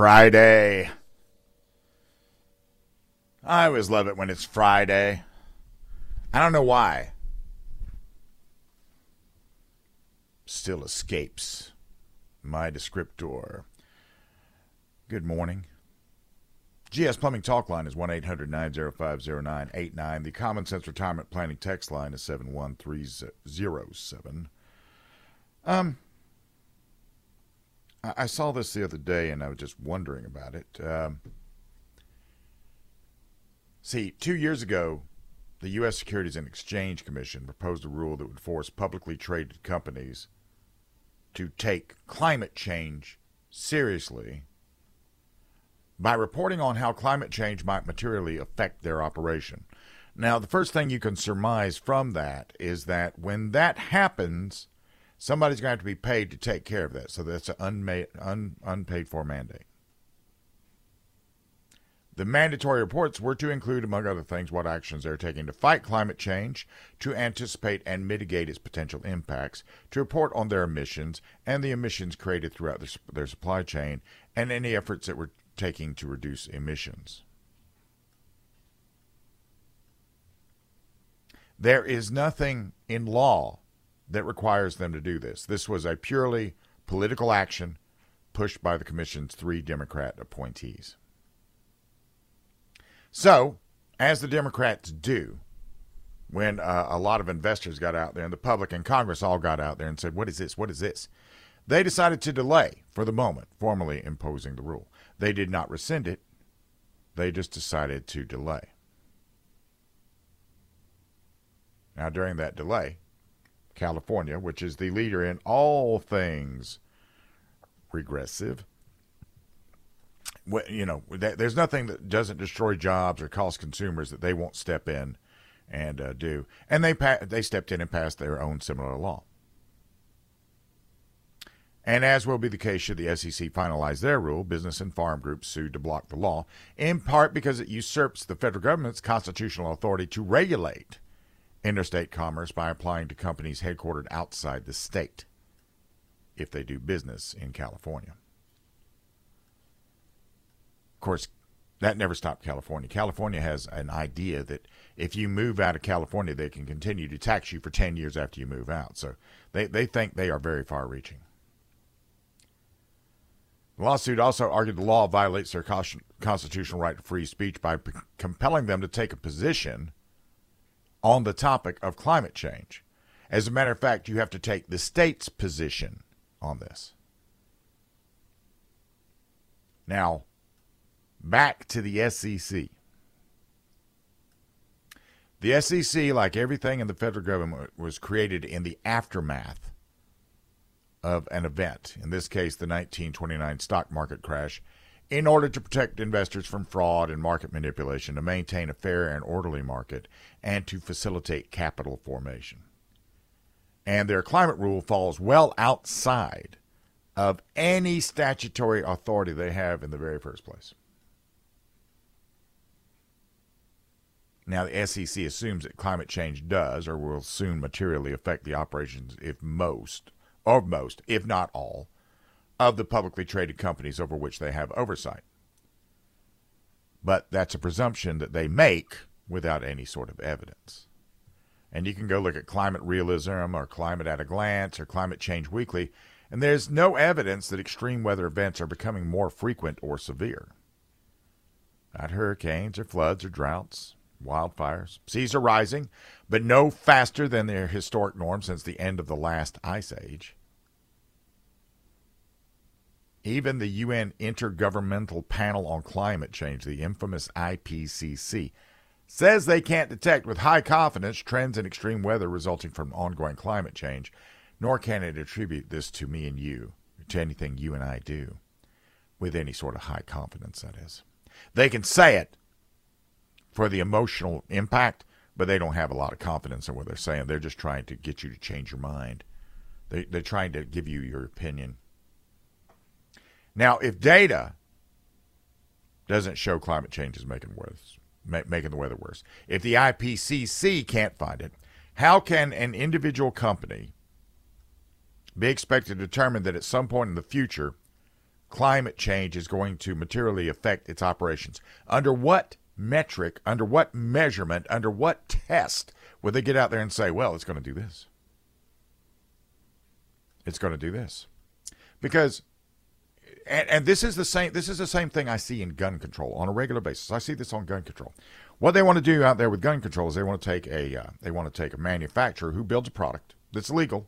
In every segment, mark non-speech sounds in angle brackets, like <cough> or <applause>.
Friday. I always love it when it's Friday. I don't know why. Still escapes my descriptor. Good morning. GS Plumbing Talk Line is 1 800 905 0989. The Common Sense Retirement Planning text line is 71307. Um, I, saw this the other day and I was just wondering about it. Um, see, two years ago, the U.S. Securities and Exchange Commission proposed a rule that would force publicly traded companies to take climate change seriously by reporting on how climate change might materially affect their operation. Now, the first thing you can surmise from that is that when that happens, somebody's going to have to be paid to take care of that. So that's an un, unpaid for mandate. The mandatory reports were to include, among other things, what actions they're taking to fight climate change, to anticipate and mitigate its potential impacts, to report on their emissions and the emissions created throughout their, their supply chain, and any efforts that were taking to reduce emissions. There is nothing in law that requires them to do this. This was a purely political action pushed by the Commission's three Democrat appointees. So, as the Democrats do, when uh, a lot of investors got out there and the public and Congress all got out there and said, What is this? What is this? They decided to delay for the moment formally imposing the rule. They did not rescind it, they just decided to delay. Now, during that delay, California, which is the leader in all things regressive, you know, there's nothing that doesn't destroy jobs or cost consumers that they won't step in and uh, do. And they they stepped in and passed their own similar law. And as will be the case should the SEC finalize their rule, business and farm groups sued to block the law, in part because it usurps the federal government's constitutional authority to regulate interstate commerce by applying to companies headquartered outside the state if they do business in California. Of course, that never stopped California. California has an idea that if you move out of California, they can continue to tax you for 10 years after you move out. So they, they think they are very far reaching. The lawsuit also argued the law violates their constitutional right to free speech by p- compelling them to take a position on the topic of climate change. As a matter of fact, you have to take the state's position on this. Now, back to the SEC. The SEC, like everything in the federal government, was created in the aftermath of an event, in this case, the 1929 stock market crash, in order to protect investors from fraud and market manipulation, to maintain a fair and orderly market, and to facilitate capital formation. And their climate rule falls well outside of any statutory authority they have in the very first place. Now, the SEC assumes that climate change does or will soon materially affect the operations, if most, or most, if not all, of the publicly traded companies over which they have oversight. But that's a presumption that they make without any sort of evidence. And you can go look at Climate Realism or Climate at a Glance or Climate Change Weekly, and there's no evidence that extreme weather events are becoming more frequent or severe. Not hurricanes or floods or droughts, wildfires. Seas are rising, but no faster than their historic norm since the end of the last ice age. Even the UN Intergovernmental Panel on Climate Change, the infamous IPCC, says they can't detect with high confidence trends in extreme weather resulting from ongoing climate change, nor can it attribute this to me and you, to anything you and I do, with any sort of high confidence, that is. They can say it for the emotional impact, but they don't have a lot of confidence in what they're saying. They're just trying to get you to change your mind. They, they're trying to give you your opinion. Now, if data doesn't show climate change is making worse, making the weather worse, if the IPCC can't find it, how can an individual company be expected to determine that at some point in the future climate change is going to materially affect its operations. Under what metric, under what measurement, under what test would they get out there and say, well, it's going to do this? It's going to do this. Because and, and this is the same this is the same thing I see in gun control on a regular basis. I see this on gun control. What they want to do out there with gun control is they want to take a uh, they want to take a manufacturer who builds a product that's legal,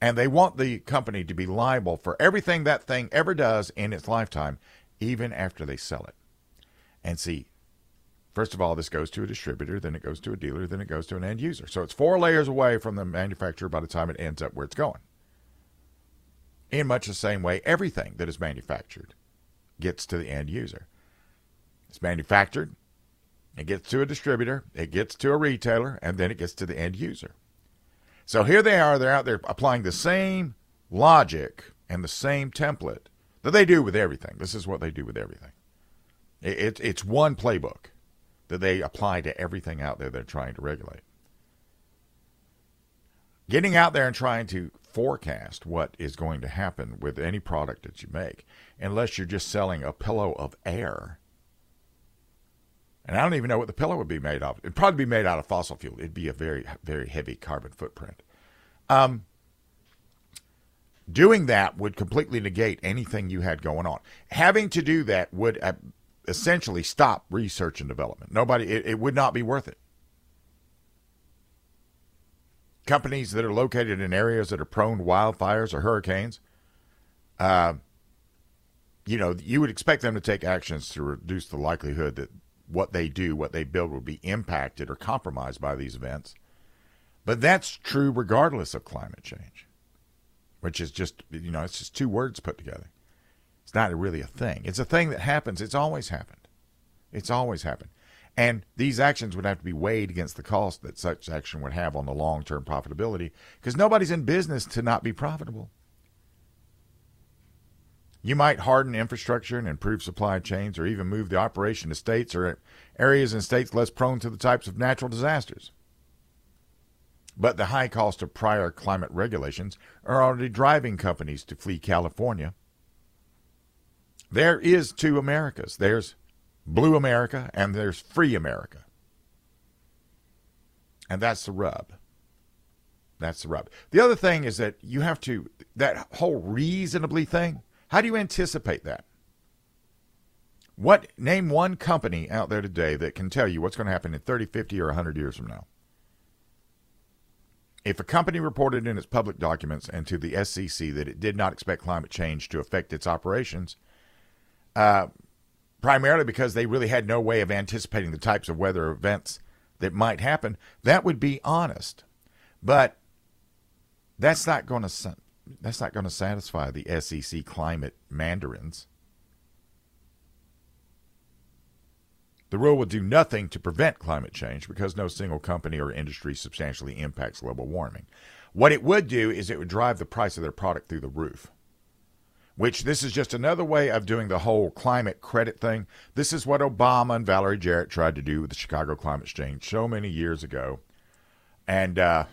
and they want the company to be liable for everything that thing ever does in its lifetime, even after they sell it. And see, first of all, this goes to a distributor, then it goes to a dealer, then it goes to an end user. So it's four layers away from the manufacturer by the time it ends up where it's going. In much the same way, everything that is manufactured gets to the end user. It's manufactured, it gets to a distributor, it gets to a retailer, and then it gets to the end user. So here they are, they're out there applying the same logic and the same template that they do with everything. This is what they do with everything. It, it's one playbook that they apply to everything out there they're trying to regulate. Getting out there and trying to forecast what is going to happen with any product that you make unless you're just selling a pillow of air. And I don't even know what the pillow would be made of. It'd probably be made out of fossil fuel. It'd be a very, very heavy carbon footprint. Um, doing that would completely negate anything you had going on. Having to do that would uh, essentially stop research and development. Nobody, it, it would not be worth it companies that are located in areas that are prone to wildfires or hurricanes, uh, you know, you would expect them to take actions to reduce the likelihood that what they do, what they build, will be impacted or compromised by these events. But that's true regardless of climate change, which is just, you know, it's just two words put together. It's not really a thing. It's a thing that happens. It's always happened. It's always happened. And these actions would have to be weighed against the cost that such action would have on the long term profitability because nobody's in business to not be profitable. You might harden infrastructure and improve supply chains or even move the operation to states or areas in states less prone to the types of natural disasters. But the high cost of prior climate regulations are already driving companies to flee California. There is two Americas. There's Blue America and there's Free America. And that's the rub. That's the rub. The other thing is that you have to, that whole reasonably thing, how do you anticipate that? What, name one company out there today that can tell you what's going to happen in 30, 50, or 100 years from now? If a company reported in its public documents and to the SEC that it did not expect climate change to affect its operations, uh, primarily because they really had no way of anticipating the types of weather events that might happen, that would be honest. But that's not going to that's not going to satisfy the SEC climate mandarins. The rule would do nothing to prevent climate change because no single company or industry substantially impacts global warming. What it would do is it would drive the price of their product through the roof which this is just another way of doing the whole climate credit thing. This is what Obama and Valerie Jarrett tried to do with the Chicago Climate Exchange so many years ago. And uh,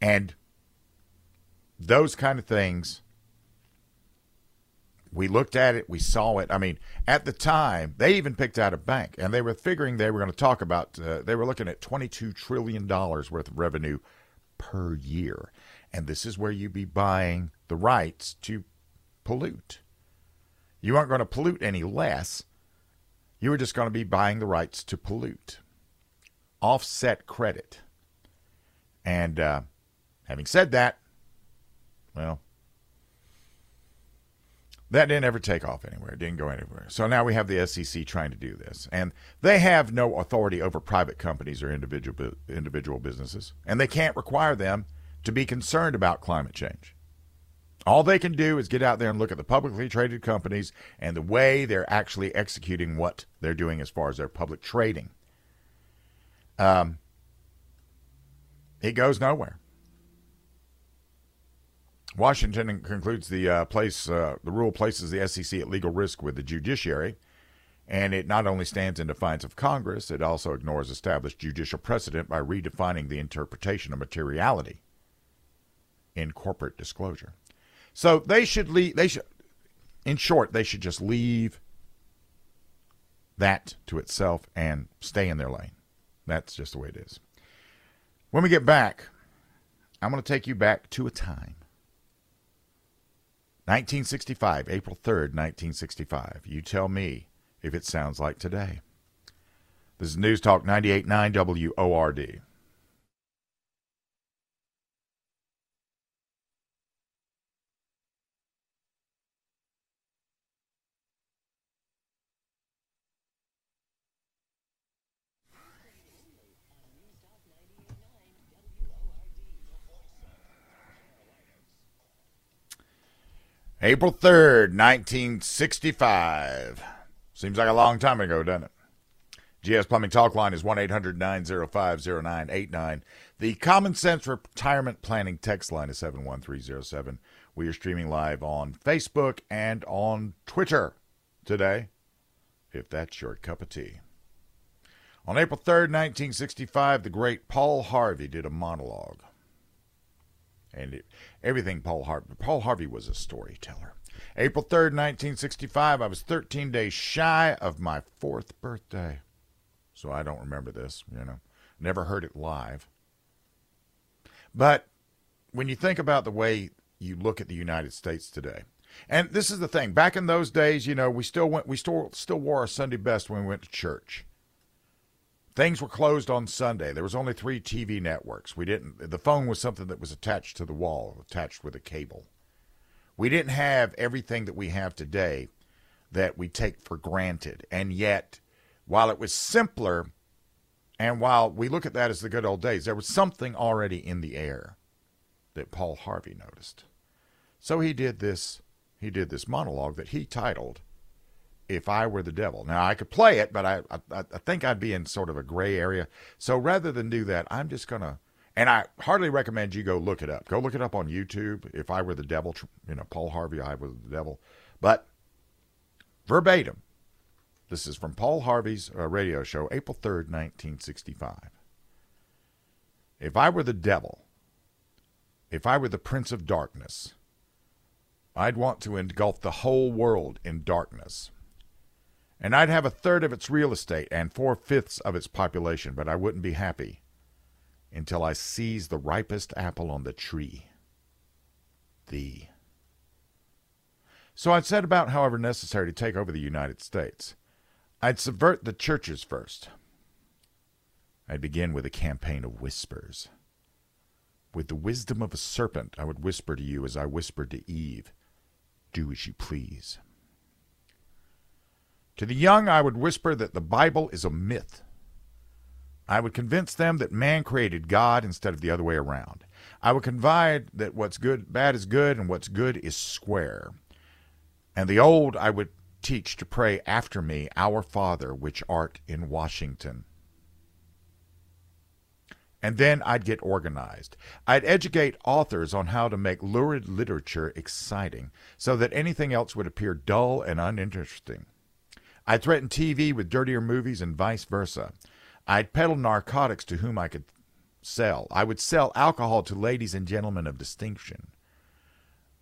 and those kind of things we looked at it, we saw it. I mean, at the time, they even picked out a bank, and they were figuring they were going to talk about. Uh, they were looking at twenty-two trillion dollars worth of revenue per year, and this is where you be buying the rights to pollute. You aren't going to pollute any less. You are just going to be buying the rights to pollute. Offset credit. And uh, having said that, well, that didn't ever take off anywhere. It didn't go anywhere. So now we have the SEC trying to do this, and they have no authority over private companies or individual individual businesses, and they can't require them to be concerned about climate change. All they can do is get out there and look at the publicly traded companies and the way they're actually executing what they're doing as far as their public trading. Um, it goes nowhere. Washington concludes the uh, place uh, the rule places the SEC at legal risk with the judiciary, and it not only stands in defiance of Congress, it also ignores established judicial precedent by redefining the interpretation of materiality in corporate disclosure. So they should leave. They should, in short, they should just leave that to itself and stay in their lane. That's just the way it is. When we get back, I'm going to take you back to a time. 1965, April 3rd, 1965. You tell me if it sounds like today. This is News Talk 98.9 WORD. April 3rd, 1965. Seems like a long time ago, doesn't it? GS Plumbing Talk Line is 1 800 905 0989. The Common Sense Retirement Planning text line is 71307. We are streaming live on Facebook and on Twitter today, if that's your cup of tea. On April 3rd, 1965, the great Paul Harvey did a monologue and it, everything Paul Harvey. Paul Harvey was a storyteller. April 3rd, 1965, I was 13 days shy of my fourth birthday. So I don't remember this, you know. Never heard it live. But when you think about the way you look at the United States today, and this is the thing, back in those days, you know, we still went we still still wore our Sunday best when we went to church. Things were closed on Sunday. There was only three TV networks. We didn't. The phone was something that was attached to the wall, attached with a cable. We didn't have everything that we have today that we take for granted. And yet, while it was simpler, and while we look at that as the good old days, there was something already in the air that Paul Harvey noticed. So he did this. He did this monologue that he titled if I were the devil. Now I could play it, but I, I I think I'd be in sort of a gray area. So rather than do that, I'm just gonna. And I hardly recommend you go look it up. Go look it up on YouTube. If I were the devil, you know, Paul Harvey, I was the devil. But verbatim, this is from Paul Harvey's uh, radio show, April 3rd, 1965. If I were the devil, if I were the prince of darkness, I'd want to engulf the whole world in darkness and I'd have a third of its real estate and four fifths of its population, but I wouldn't be happy until I seized the ripest apple on the tree. Thee. So I'd set about, however necessary, to take over the United States. I'd subvert the churches first. I'd begin with a campaign of whispers. With the wisdom of a serpent, I would whisper to you as I whispered to Eve, Do as you please. To the young, I would whisper that the Bible is a myth. I would convince them that man created God instead of the other way around. I would confide that what's good, bad is good, and what's good is square. And the old I would teach to pray after me, Our Father, which art in Washington. And then I'd get organized. I'd educate authors on how to make lurid literature exciting so that anything else would appear dull and uninteresting. I'd threaten TV with dirtier movies and vice versa. I'd peddle narcotics to whom I could sell. I would sell alcohol to ladies and gentlemen of distinction.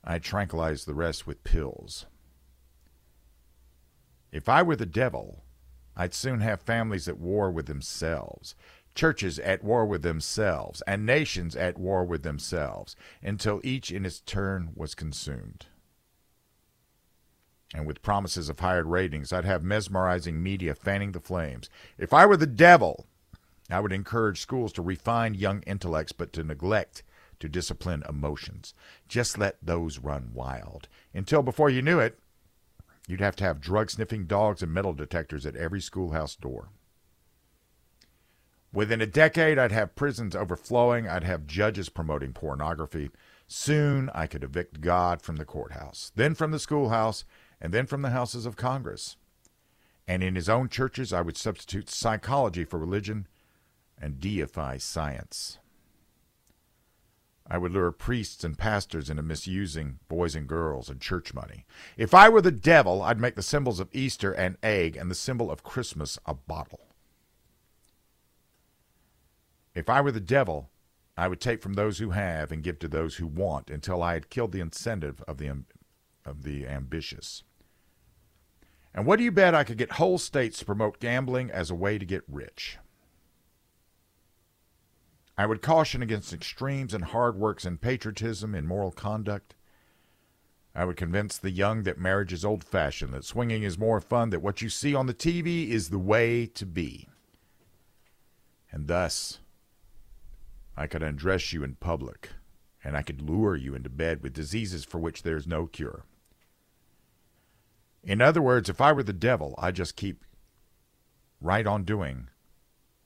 I'd tranquilize the rest with pills. If I were the devil, I'd soon have families at war with themselves, churches at war with themselves, and nations at war with themselves, until each in its turn was consumed and with promises of higher ratings, I'd have mesmerizing media fanning the flames. If I were the devil, I would encourage schools to refine young intellects, but to neglect to discipline emotions. Just let those run wild. Until before you knew it, you'd have to have drug sniffing dogs and metal detectors at every schoolhouse door. Within a decade, I'd have prisons overflowing. I'd have judges promoting pornography. Soon, I could evict God from the courthouse, then from the schoolhouse, and then from the houses of Congress. And in his own churches, I would substitute psychology for religion and deify science. I would lure priests and pastors into misusing boys and girls and church money. If I were the devil, I'd make the symbols of Easter an egg and the symbol of Christmas a bottle. If I were the devil, I would take from those who have and give to those who want until I had killed the incentive of the of the ambitious. And what do you bet I could get whole states to promote gambling as a way to get rich? I would caution against extremes in hard works and patriotism in moral conduct. I would convince the young that marriage is old fashioned, that swinging is more fun, that what you see on the TV is the way to be. And thus, I could undress you in public, and I could lure you into bed with diseases for which there is no cure. In other words, if I were the devil, I'd just keep right on doing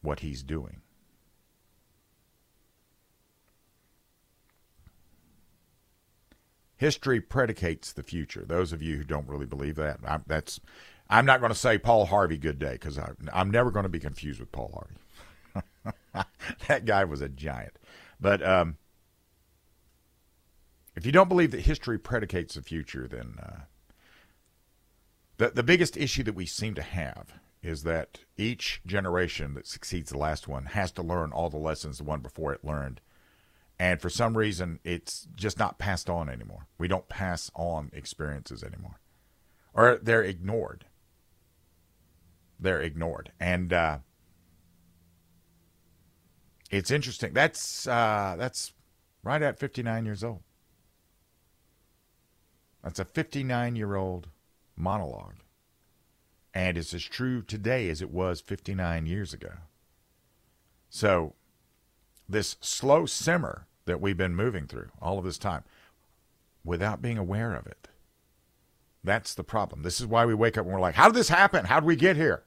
what he's doing. History predicates the future. Those of you who don't really believe that, I, that's I'm not going to say Paul Harvey good day because I'm never going to be confused with Paul Harvey. <laughs> that guy was a giant. But um, if you don't believe that history predicates the future, then uh, the the biggest issue that we seem to have is that each generation that succeeds the last one has to learn all the lessons the one before it learned and for some reason, it's just not passed on anymore. We don't pass on experiences anymore, or they're ignored. They're ignored, and uh, it's interesting. That's uh, that's right at 59 years old. That's a 59 year old monologue, and it's as true today as it was 59 years ago. So this slow simmer that we've been moving through all of this time without being aware of it. That's the problem. This is why we wake up and we're like, how did this happen? How did we get here?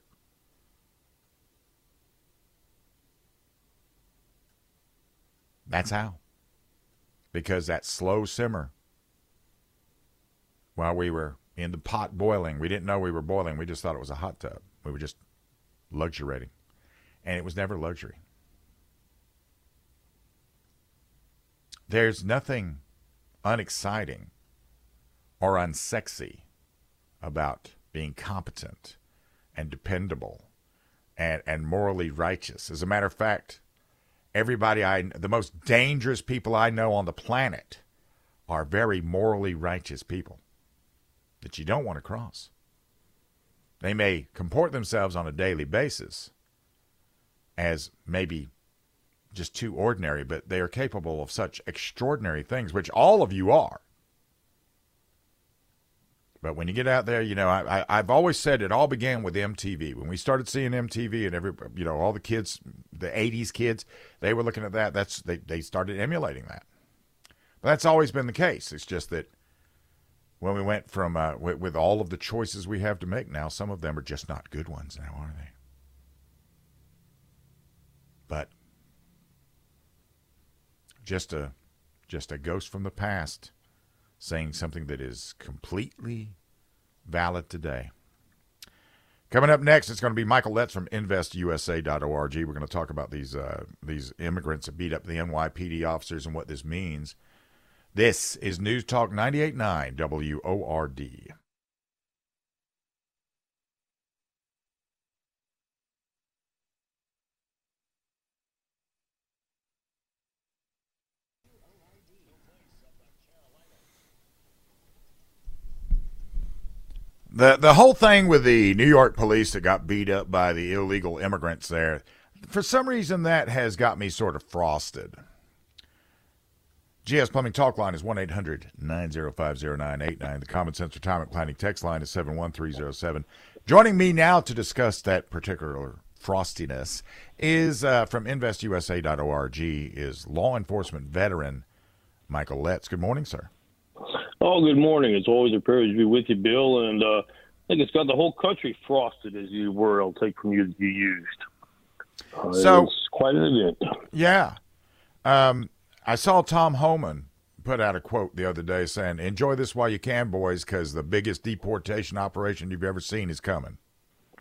That's how. Because that slow simmer while we were in the pot boiling, we didn't know we were boiling. We just thought it was a hot tub. We were just luxuriating. And it was never luxury. There's nothing unexciting or unsexy about being competent and dependable and, and morally righteous. As a matter of fact, everybody I the most dangerous people I know on the planet are very morally righteous people that you don't want to cross. They may comport themselves on a daily basis as maybe just too ordinary, but they are capable of such extraordinary things, which all of you are. But when you get out there, you know, I, I, have always said it all began with MTV. When we started seeing MTV and every, you know, all the kids, the 80s kids, they were looking at that. That's they, they started emulating that. But that's always been the case. It's just that when we went from, uh, with, with all of the choices we have to make now, some of them are just not good ones now, are they? But just a just a ghost from the past saying something that is completely valid today. Coming up next, it's going to be Michael Letts from InvestUSA.org. We're going to talk about these uh, these immigrants that beat up the NYPD officers and what this means. This is News Talk 98.9 WORD. The the whole thing with the New York police that got beat up by the illegal immigrants there, for some reason that has got me sort of frosted. GS Plumbing Talk line is 1 800 905 0989. The Common Sense Retirement Planning text line is 71307. Joining me now to discuss that particular frostiness is uh, from InvestUSA.org is law enforcement veteran Michael Letts. Good morning, sir. Oh, good morning. It's always a privilege to be with you, Bill. And uh, I think it's got the whole country frosted, as you were. I'll take from you that you used. Uh, so it's quite an event. Yeah. Um, I saw Tom Homan put out a quote the other day saying, "Enjoy this while you can, boys, because the biggest deportation operation you've ever seen is coming."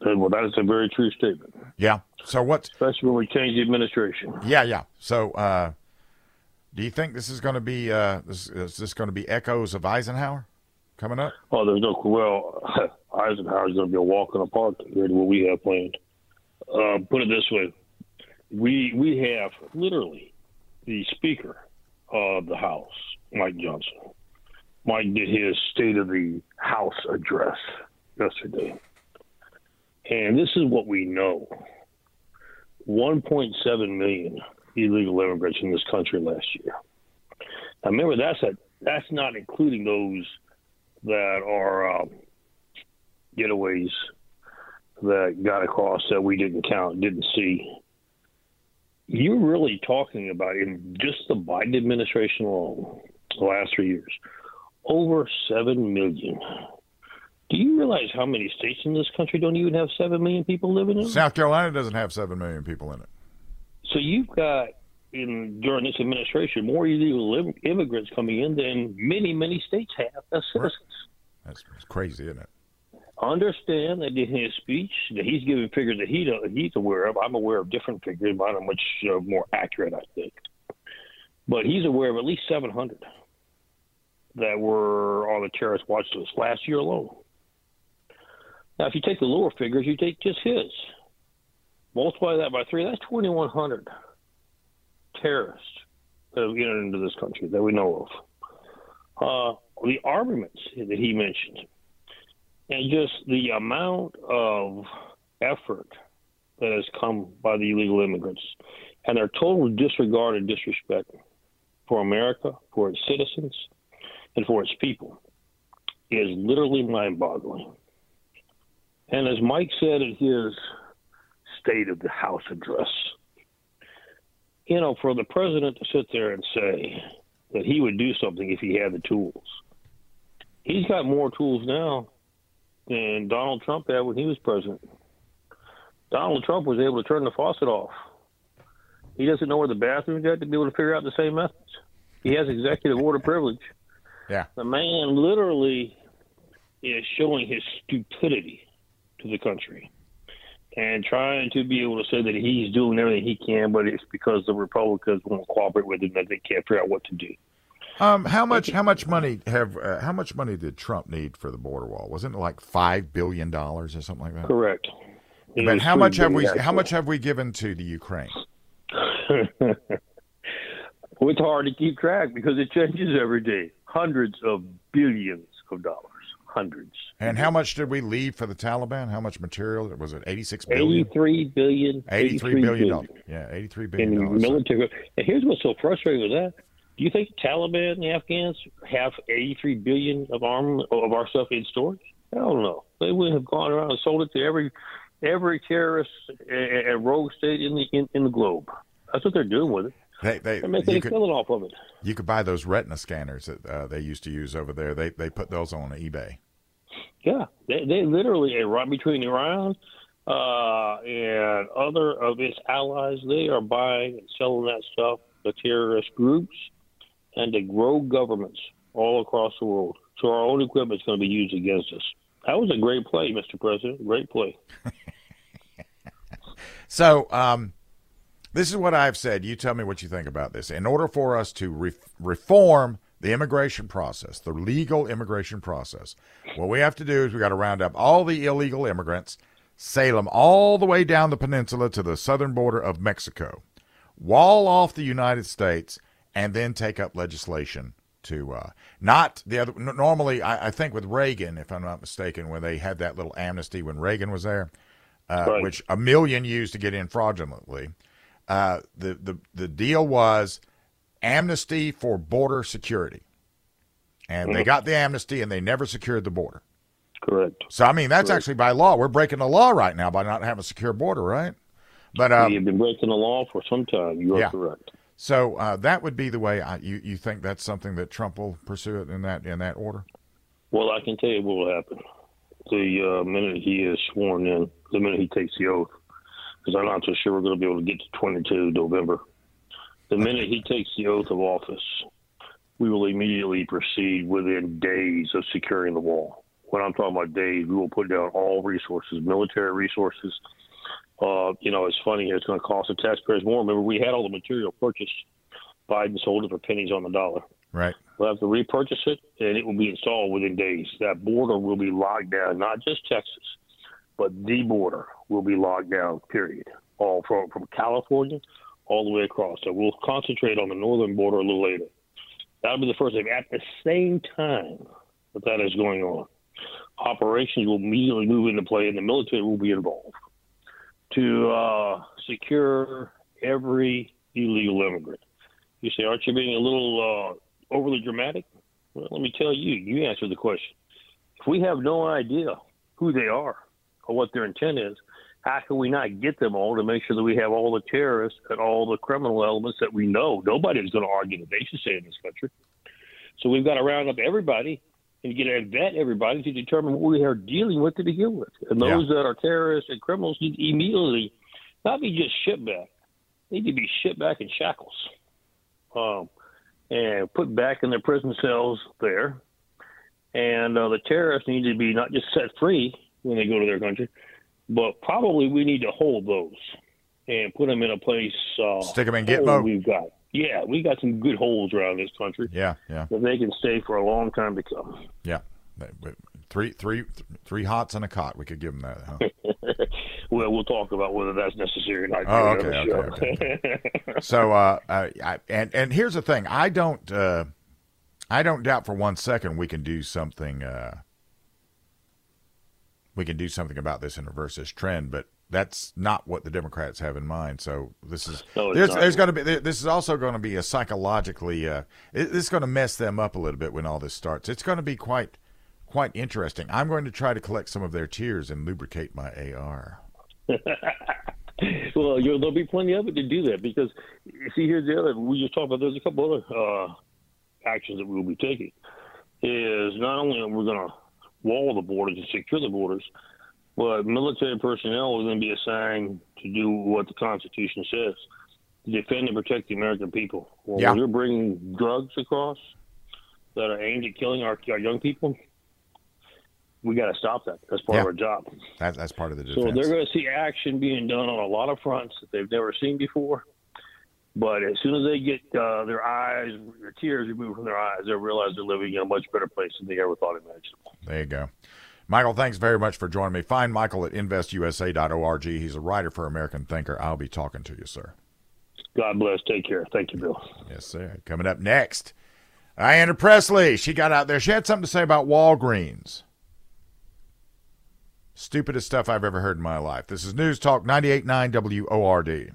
Well, that is a very true statement. Yeah. So what? Especially when we change the administration. Yeah, yeah. So uh, do you think this is going to be uh, this, is this going to be echoes of Eisenhower coming up? Oh, there's no well, <laughs> Eisenhower's going to be a walk in the park compared to what we have planned. Uh, put it this way: we we have literally the Speaker of the House, Mike Johnson. Mike did his State of the House address yesterday. And this is what we know 1.7 million illegal immigrants in this country last year. Now, remember, that's, a, that's not including those that are um, getaways that got across that we didn't count, didn't see. You're really talking about in just the Biden administration alone, the last three years, over 7 million. Do you realize how many states in this country don't even have 7 million people living in them? South Carolina doesn't have 7 million people in it. So you've got in during this administration more illegal immigrants coming in than many many states have as citizens. That's, that's crazy, isn't it? Understand that in his speech that he's giving figures that he he's aware of. I'm aware of different figures, but I'm much uh, more accurate, I think. But he's aware of at least 700 that were on the terrorist watch list last year alone. Now, if you take the lower figures, you take just his, multiply that by three, that's 2,100 terrorists that have entered into this country that we know of. Uh, the armaments that he mentioned, and just the amount of effort that has come by the illegal immigrants, and their total disregard and disrespect for America, for its citizens, and for its people is literally mind boggling. And as Mike said in his State of the House address, you know, for the president to sit there and say that he would do something if he had the tools, he's got more tools now than Donald Trump had when he was president. Donald Trump was able to turn the faucet off. He doesn't know where the bathroom's at to be able to figure out the same methods. He has executive order privilege. Yeah. The man literally is showing his stupidity to the country and trying to be able to say that he's doing everything he can, but it's because the Republicans won't cooperate with him that they can't figure out what to do. Um, how much? How much money have? Uh, how much money did Trump need for the border wall? Wasn't it like five billion dollars or something like that? Correct. It but how much have we? Actually. How much have we given to the Ukraine? <laughs> well, it's hard to keep track because it changes every day. Hundreds of billions of dollars hundreds. And how much did we leave for the Taliban? How much material was it? Eighty-six billion. Eighty-three billion. Eighty-three billion dollars. Yeah, eighty-three billion dollars. Military. And here's what's so frustrating with that. Do you think Taliban and the Afghans have eighty-three billion of arm of our stuff in storage? Hell no. They wouldn't have gone around and sold it to every every terrorist and rogue state in the in, in the globe. That's what they're doing with it. They, they, making a could, killing off of it. You could buy those retina scanners that uh, they used to use over there. They they put those on eBay. Yeah, they, they literally are right between Iran uh, and other of its allies. They are buying and selling that stuff to terrorist groups and to grow governments all across the world. So our own equipment is going to be used against us. That was a great play, Mr. President. Great play. <laughs> so, um, this is what I've said. You tell me what you think about this. In order for us to re- reform the immigration process, the legal immigration process, what we have to do is we got to round up all the illegal immigrants, sail them all the way down the peninsula to the southern border of Mexico, wall off the United States, and then take up legislation to uh, not the other. Normally, I, I, think with Reagan, if I'm not mistaken, when they had that little amnesty when Reagan was there, uh, right. which a million used to get in fraudulently. Uh, the, the, the deal was amnesty for border security. And mm-hmm. they got the amnesty and they never secured the border. Correct. So, I mean, that's Correct. actually by law. We're breaking the law right now by not having a secure border, right? But um, You've been breaking the law for some time. You are yeah. correct. So uh, that would be the way I, you you think that's something that Trump will pursue it in that in that order. Well, I can tell you what will happen the uh, minute he is sworn in, the minute he takes the oath because I'm not so sure we're going to be able to get to 22 November. The minute he takes the oath of office, we will immediately proceed within days of securing the wall. When I'm talking about days, we will put down all resources, military resources. Uh, you know, it's funny, here. it's going to cost the taxpayers more. Remember, we had all the material purchased. Biden sold it for pennies on the dollar. Right. We'll have to repurchase it, and it will be installed within days. That border will be locked down, not just Texas, but the border will be locked down, period. All from, from California all the way across. So we'll concentrate on the northern border a little later. That'll be the first thing. At the same time that that is going on, operations will immediately move into play, and the military will be involved to uh, secure every illegal immigrant. You say, aren't you being a little uh, overly dramatic? Well, let me tell you, you answer the question. If we have no idea who they are or what their intent is, how can we not get them all to make sure that we have all the terrorists and all the criminal elements that we know? Nobody's going to argue that they should stay in this country. So we've got to round up everybody and get and vet everybody to determine what we are dealing with to begin with. And those yeah. that are terrorists and criminals need to immediately not be just shipped back, they need to be shipped back in shackles um, and put back in their prison cells there. And uh, the terrorists need to be not just set free when they go to their country, but probably we need to hold those and put them in a place. Uh, Stick them in Gitmo. We've got yeah, we got some good holes around this country. Yeah, yeah. That they can stay for a long time to come. Yeah, three, three, three hots and a cot. We could give them that. Huh? <laughs> well, we'll talk about whether that's necessary or not. Oh, okay, okay, okay, <laughs> okay. so, uh, I, and and here's the thing: I don't, uh, I don't doubt for one second we can do something. Uh, we can do something about this and reverse this trend, but that's not what the Democrats have in mind. So this is no, there's, there's going to be this is also going to be a psychologically uh, it, it's going to mess them up a little bit when all this starts. It's going to be quite quite interesting. I'm going to try to collect some of their tears and lubricate my AR. <laughs> well, there'll be plenty of it to do that because see, here's the other. We just talked about. There's a couple other uh, actions that we will be taking. Is not only are we going to wall the borders and secure the borders, but military personnel are going to be assigned to do what the Constitution says to defend and protect the American people. Well, yeah. When you're bringing drugs across that are aimed at killing our, our young people, we got to stop that. That's part yeah. of our job. That, that's part of the defense. So they're going to see action being done on a lot of fronts that they've never seen before. But as soon as they get uh, their eyes, their tears removed from their eyes, they'll realize they're living in a much better place than they ever thought imaginable. There you go. Michael, thanks very much for joining me. Find Michael at investusa.org. He's a writer for American Thinker. I'll be talking to you, sir. God bless. Take care. Thank you, Bill. Yes, sir. Coming up next, Ayanna Pressley. She got out there. She had something to say about Walgreens. Stupidest stuff I've ever heard in my life. This is News Talk 98.9 WORD.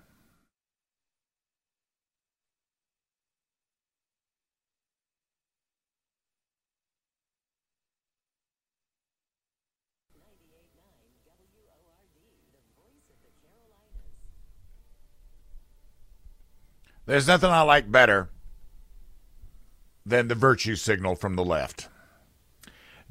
There's nothing I like better than the virtue signal from the left.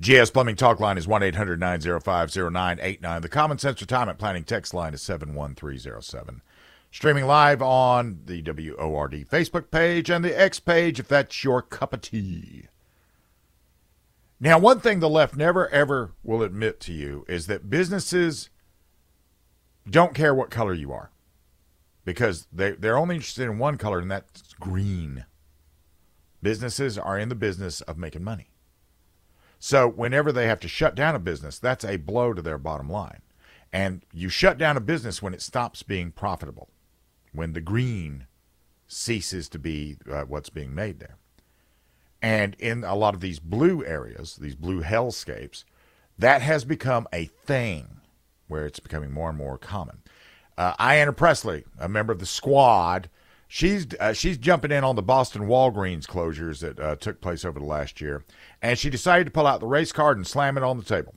GS Plumbing Talk Line is 1 800 905 0989. The Common Sense Retirement Planning text line is 71307. Streaming live on the WORD Facebook page and the X page if that's your cup of tea. Now, one thing the left never ever will admit to you is that businesses don't care what color you are because they, they're only interested in one color, and that's green. Businesses are in the business of making money. So whenever they have to shut down a business, that's a blow to their bottom line. And you shut down a business when it stops being profitable, when the green ceases to be uh, what's being made there. And in a lot of these blue areas, these blue hellscapes, that has become a thing where it's becoming more and more common. Uh, Ayanna Pressley, a member of the squad, she's uh, she's jumping in on the Boston Walgreens closures that uh, took place over the last year, and she decided to pull out the race card and slam it on the table.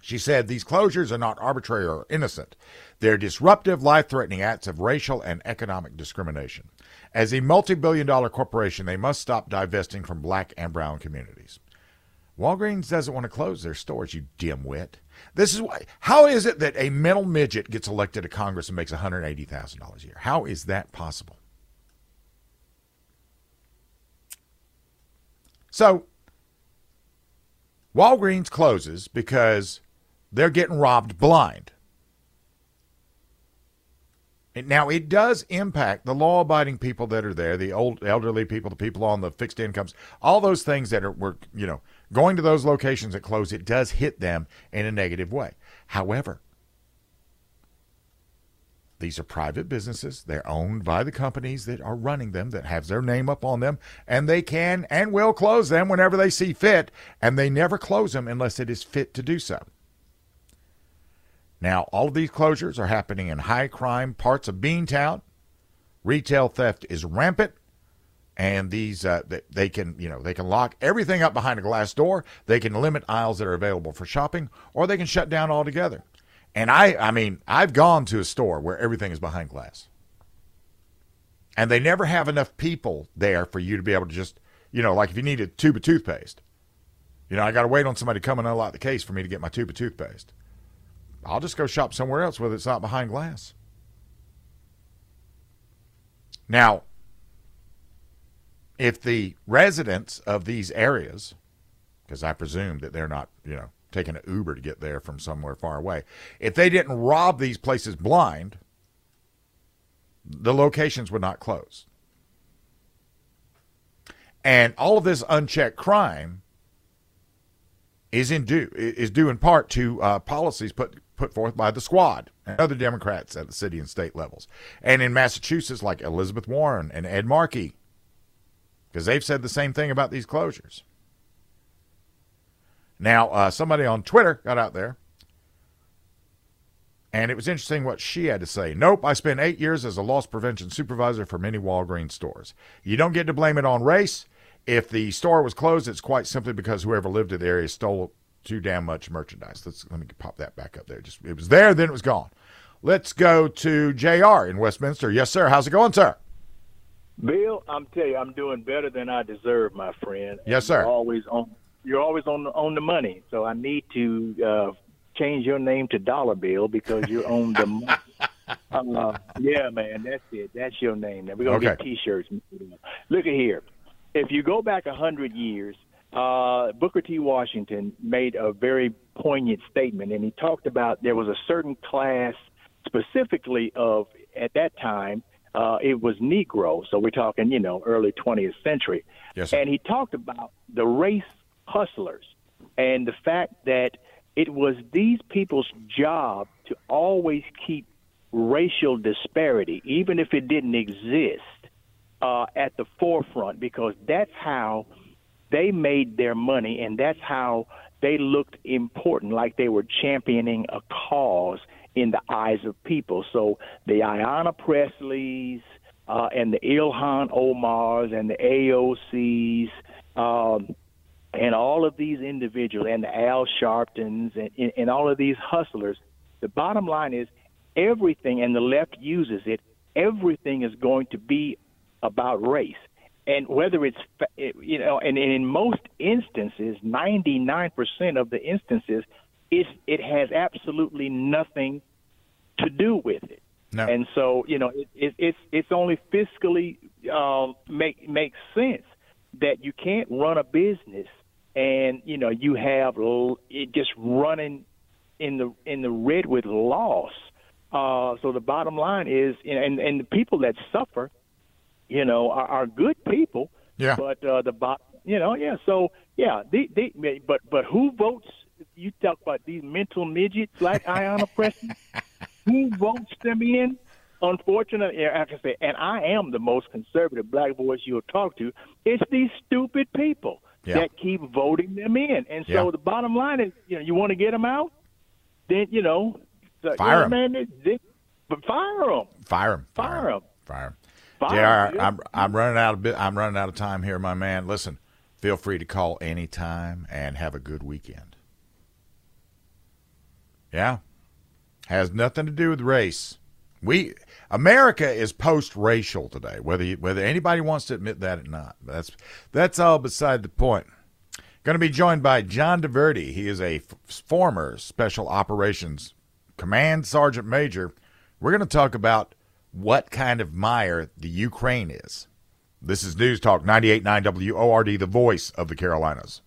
She said these closures are not arbitrary or innocent. They're disruptive, life threatening acts of racial and economic discrimination. As a multi billion dollar corporation, they must stop divesting from black and brown communities. Walgreens doesn't want to close their stores, you dimwit. This is why. How is it that a mental midget gets elected to Congress and makes one hundred eighty thousand dollars a year? How is that possible? So, Walgreens closes because they're getting robbed blind. Now, it does impact the law abiding people that are there, the old elderly people, the people on the fixed incomes, all those things that are, were, you know, going to those locations that close, it does hit them in a negative way. However, these are private businesses. They're owned by the companies that are running them, that have their name up on them, and they can and will close them whenever they see fit, and they never close them unless it is fit to do so. Now, all of these closures are happening in high crime parts of Beantown. Retail theft is rampant, and these uh, they can you know they can lock everything up behind a glass door. They can limit aisles that are available for shopping, or they can shut down altogether. And I, I mean, I've gone to a store where everything is behind glass. And they never have enough people there for you to be able to just, you know, like if you need a tube of toothpaste, you know, I got to wait on somebody to come and unlock the case for me to get my tube of toothpaste. I'll just go shop somewhere else where it's not behind glass. Now, if the residents of these areas, because I presume that they're not, you know, taking an Uber to get there from somewhere far away. If they didn't rob these places blind, the locations would not close. And all of this unchecked crime is in due is due in part to uh, policies put put forth by the squad and other Democrats at the city and state levels, and in Massachusetts like Elizabeth Warren and Ed Markey, because they've said the same thing about these closures. Now, uh, somebody on Twitter got out there, and it was interesting what she had to say. Nope, I spent eight years as a loss prevention supervisor for many Walgreens stores. You don't get to blame it on race. If the store was closed, it's quite simply because whoever lived in the area stole too damn much merchandise. Let's let me pop that back up there. Just it was there, then it was gone. Let's go to Jr. in Westminster. Yes, sir. How's it going, sir? Bill, I'm telling you, I'm doing better than I deserve, my friend. Yes, sir. You're always on you're always on the, on the money. So I need to uh, change your name to Dollar Bill because you're on the money. <laughs> Uh, yeah, man, that's it. That's your name. Now we're gonna Okay. get T-shirts. Look at here. If you go back a hundred years, uh, Booker T. Washington made a very poignant statement, and he talked about there was a certain class, specifically of at that time, uh, it was Negro. So we're talking, you know, early 20th century. Yes, sir. And he talked about the race hustlers and the fact that it was these people's job to always keep racial disparity, even if it didn't exist, uh, at the forefront because that's how they made their money and that's how they looked important, like they were championing a cause in the eyes of people. So the Ayanna Pressleys uh, and the Ilhan Omars and the AOCs. Um, and all of these individuals and the Al Sharptons and, and, and all of these hustlers, the bottom line is everything, and the left uses it, everything is going to be about race. And whether it's, you know, and, and in most instances, 99% of the instances, it's, it has absolutely nothing to do with it. No. And so, you know, it, it, it's it's only fiscally um, make makes sense that you can't run a business and you know you have l- it just running in the in the red with loss. Uh, so the bottom line is, and and the people that suffer, you know, are, are good people. Yeah. But uh, the bot, you know, yeah. So yeah, they, they, but but who votes? You talk about these mental midgets like Ayanna Preston. who votes them in? Unfortunately, I can say, and I am the most conservative black voice you'll talk to. It's these stupid people Yeah. that keep voting them in, and so Yeah. the bottom line is, you know, you want to get them out, then you know, Fire yeah, 'em. man. They, they, but fire them. Fire him. Fire 'em. Fire them. Fire 'em, JR, yeah. I'm I'm running out of bit. I'm running out of time here, my man. Listen, feel free to call anytime and have a good weekend. Yeah, has nothing to do with race. We America is post-racial today, whether you, whether anybody wants to admit that or not. That's that's all beside the point. Going to be joined by John DeVerde. He is a f- former Special Operations Command Sergeant Major. We're going to talk about what kind of mire the Ukraine is. This is News Talk 98.9 WORD, the voice of the Carolinas.